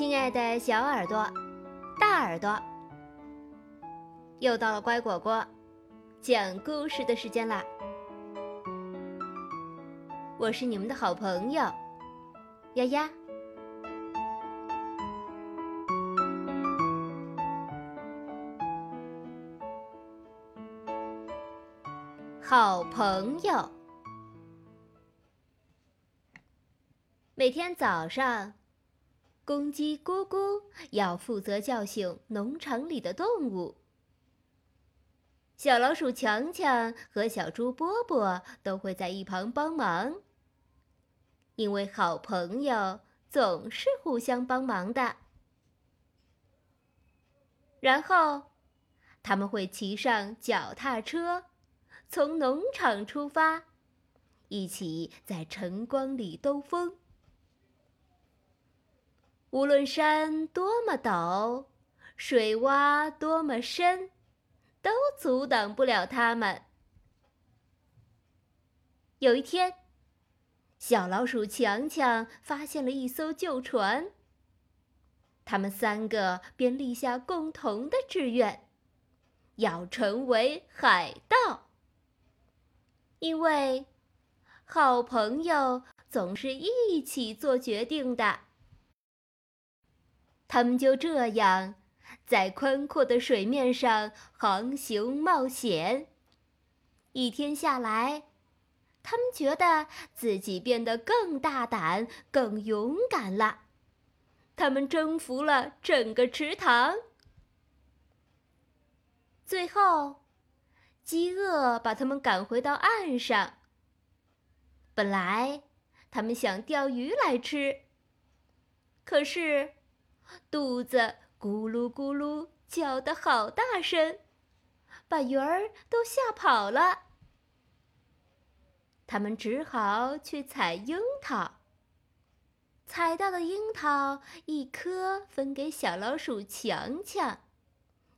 亲爱的小耳朵、大耳朵，又到了乖果果讲故事的时间啦！我是你们的好朋友丫丫。好朋友，每天早上。公鸡咕咕要负责叫醒农场里的动物，小老鼠强强和小猪波波都会在一旁帮忙。因为好朋友总是互相帮忙的。然后，他们会骑上脚踏车，从农场出发，一起在晨光里兜风。无论山多么陡，水洼多么深，都阻挡不了他们。有一天，小老鼠强强发现了一艘旧船。他们三个便立下共同的志愿，要成为海盗。因为好朋友总是一起做决定的。他们就这样在宽阔的水面上航行冒险。一天下来，他们觉得自己变得更大胆、更勇敢了。他们征服了整个池塘。最后，饥饿把他们赶回到岸上。本来，他们想钓鱼来吃，可是。肚子咕噜咕噜叫得好大声，把鱼儿都吓跑了。他们只好去采樱桃。采到的樱桃，一颗分给小老鼠强强，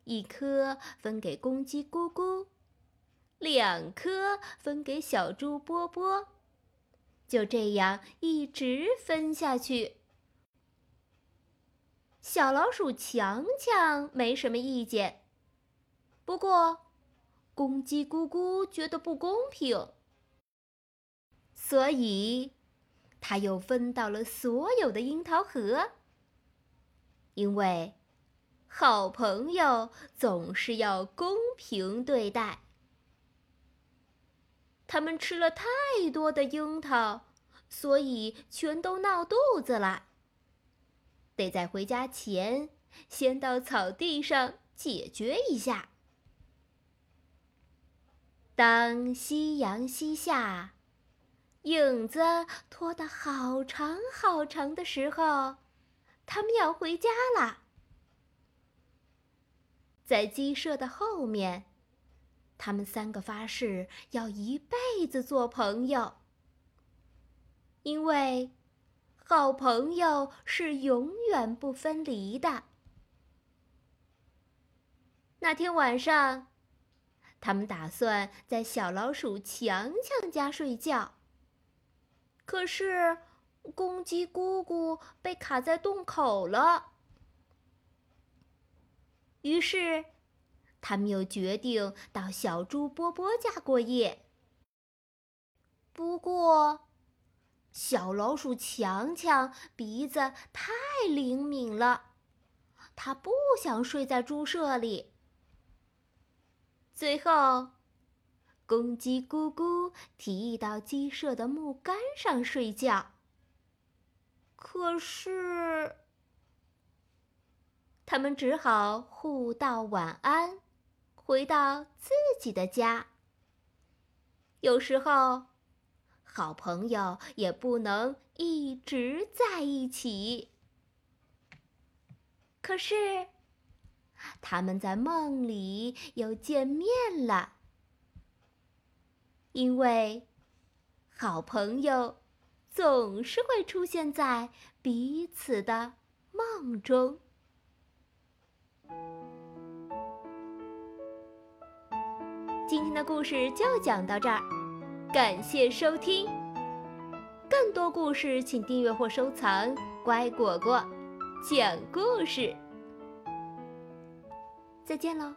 一颗分给公鸡咕咕，两颗分给小猪波波，就这样一直分下去。小老鼠强强没什么意见，不过公鸡咕咕觉得不公平，所以他又分到了所有的樱桃核。因为好朋友总是要公平对待。他们吃了太多的樱桃，所以全都闹肚子了。得在回家前，先到草地上解决一下。当夕阳西下，影子拖得好长好长的时候，他们要回家了。在鸡舍的后面，他们三个发誓要一辈子做朋友，因为。好朋友是永远不分离的。那天晚上，他们打算在小老鼠强强家睡觉。可是，公鸡姑姑被卡在洞口了。于是，他们又决定到小猪波波家过夜。不过，小老鼠强强鼻子太灵敏了，它不想睡在猪舍里。最后，公鸡咕咕提议到鸡舍的木杆上睡觉。可是，他们只好互道晚安，回到自己的家。有时候。好朋友也不能一直在一起。可是，他们在梦里又见面了，因为好朋友总是会出现在彼此的梦中。今天的故事就讲到这儿。感谢收听，更多故事请订阅或收藏。乖果果，讲故事。再见喽。